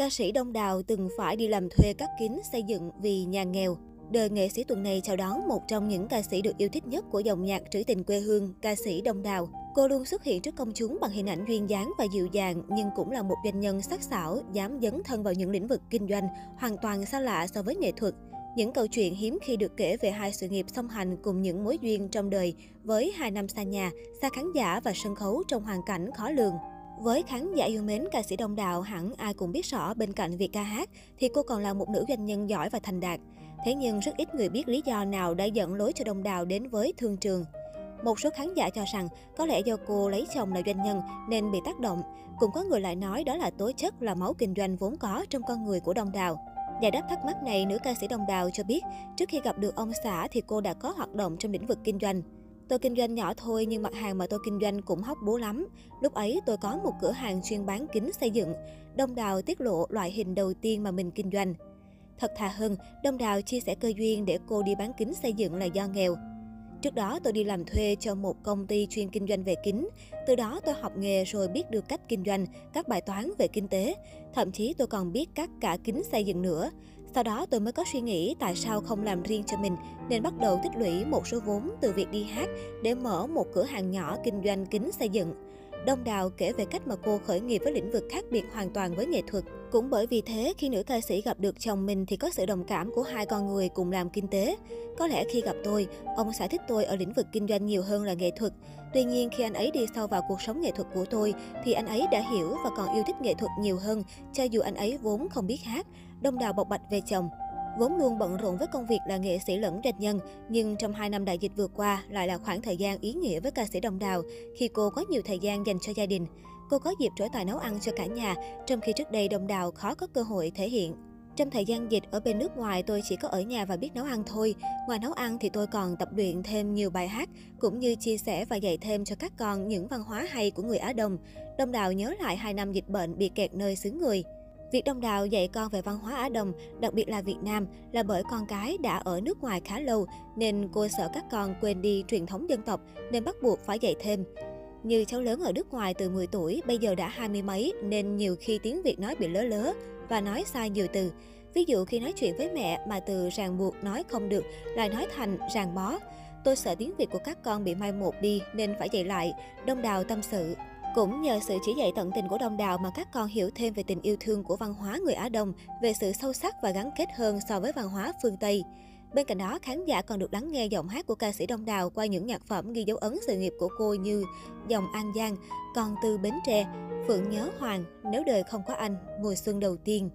Ca sĩ Đông Đào từng phải đi làm thuê cắt kính xây dựng vì nhà nghèo. Đời nghệ sĩ tuần này chào đón một trong những ca sĩ được yêu thích nhất của dòng nhạc trữ tình quê hương, ca sĩ Đông Đào. Cô luôn xuất hiện trước công chúng bằng hình ảnh duyên dáng và dịu dàng, nhưng cũng là một doanh nhân sắc sảo, dám dấn thân vào những lĩnh vực kinh doanh hoàn toàn xa lạ so với nghệ thuật. Những câu chuyện hiếm khi được kể về hai sự nghiệp song hành cùng những mối duyên trong đời với hai năm xa nhà, xa khán giả và sân khấu trong hoàn cảnh khó lường. Với khán giả yêu mến ca sĩ Đông Đào, hẳn ai cũng biết rõ bên cạnh việc ca hát thì cô còn là một nữ doanh nhân giỏi và thành đạt. Thế nhưng rất ít người biết lý do nào đã dẫn lối cho Đông Đào đến với thương trường. Một số khán giả cho rằng có lẽ do cô lấy chồng là doanh nhân nên bị tác động. Cũng có người lại nói đó là tố chất là máu kinh doanh vốn có trong con người của Đông Đào. Giải đáp thắc mắc này, nữ ca sĩ Đông Đào cho biết trước khi gặp được ông xã thì cô đã có hoạt động trong lĩnh vực kinh doanh. Tôi kinh doanh nhỏ thôi nhưng mặt hàng mà tôi kinh doanh cũng hóc búa lắm. Lúc ấy tôi có một cửa hàng chuyên bán kính xây dựng. Đông Đào tiết lộ loại hình đầu tiên mà mình kinh doanh. Thật thà hơn, Đông Đào chia sẻ cơ duyên để cô đi bán kính xây dựng là do nghèo. Trước đó tôi đi làm thuê cho một công ty chuyên kinh doanh về kính. Từ đó tôi học nghề rồi biết được cách kinh doanh, các bài toán về kinh tế. Thậm chí tôi còn biết các cả kính xây dựng nữa. Sau đó tôi mới có suy nghĩ tại sao không làm riêng cho mình nên bắt đầu tích lũy một số vốn từ việc đi hát để mở một cửa hàng nhỏ kinh doanh kính xây dựng. Đông Đào kể về cách mà cô khởi nghiệp với lĩnh vực khác biệt hoàn toàn với nghệ thuật. Cũng bởi vì thế, khi nữ ca sĩ gặp được chồng mình thì có sự đồng cảm của hai con người cùng làm kinh tế. Có lẽ khi gặp tôi, ông sẽ thích tôi ở lĩnh vực kinh doanh nhiều hơn là nghệ thuật. Tuy nhiên, khi anh ấy đi sâu vào cuộc sống nghệ thuật của tôi, thì anh ấy đã hiểu và còn yêu thích nghệ thuật nhiều hơn, cho dù anh ấy vốn không biết hát. Đông Đào bộc bạch về chồng. Vốn luôn bận rộn với công việc là nghệ sĩ lẫn doanh nhân, nhưng trong 2 năm đại dịch vừa qua lại là khoảng thời gian ý nghĩa với ca sĩ Đồng Đào khi cô có nhiều thời gian dành cho gia đình. Cô có dịp trổ tài nấu ăn cho cả nhà, trong khi trước đây Đồng Đào khó có cơ hội thể hiện. Trong thời gian dịch ở bên nước ngoài, tôi chỉ có ở nhà và biết nấu ăn thôi. Ngoài nấu ăn thì tôi còn tập luyện thêm nhiều bài hát, cũng như chia sẻ và dạy thêm cho các con những văn hóa hay của người Á Đông. Đông Đào nhớ lại 2 năm dịch bệnh bị kẹt nơi xứ người. Việc Đông Đào dạy con về văn hóa Á Đông, đặc biệt là Việt Nam, là bởi con cái đã ở nước ngoài khá lâu nên cô sợ các con quên đi truyền thống dân tộc nên bắt buộc phải dạy thêm. Như cháu lớn ở nước ngoài từ 10 tuổi, bây giờ đã hai mươi mấy nên nhiều khi tiếng Việt nói bị lớ lớ và nói sai nhiều từ. Ví dụ khi nói chuyện với mẹ mà từ ràng buộc nói không được lại nói thành ràng bó. Tôi sợ tiếng Việt của các con bị mai một đi nên phải dạy lại, Đông Đào tâm sự. Cũng nhờ sự chỉ dạy tận tình của Đông Đào mà các con hiểu thêm về tình yêu thương của văn hóa người Á Đông, về sự sâu sắc và gắn kết hơn so với văn hóa phương Tây. Bên cạnh đó, khán giả còn được lắng nghe giọng hát của ca sĩ Đông Đào qua những nhạc phẩm ghi dấu ấn sự nghiệp của cô như Dòng An Giang, Còn từ Bến Tre, Phượng Nhớ Hoàng, Nếu đời không có anh, Mùa xuân đầu tiên.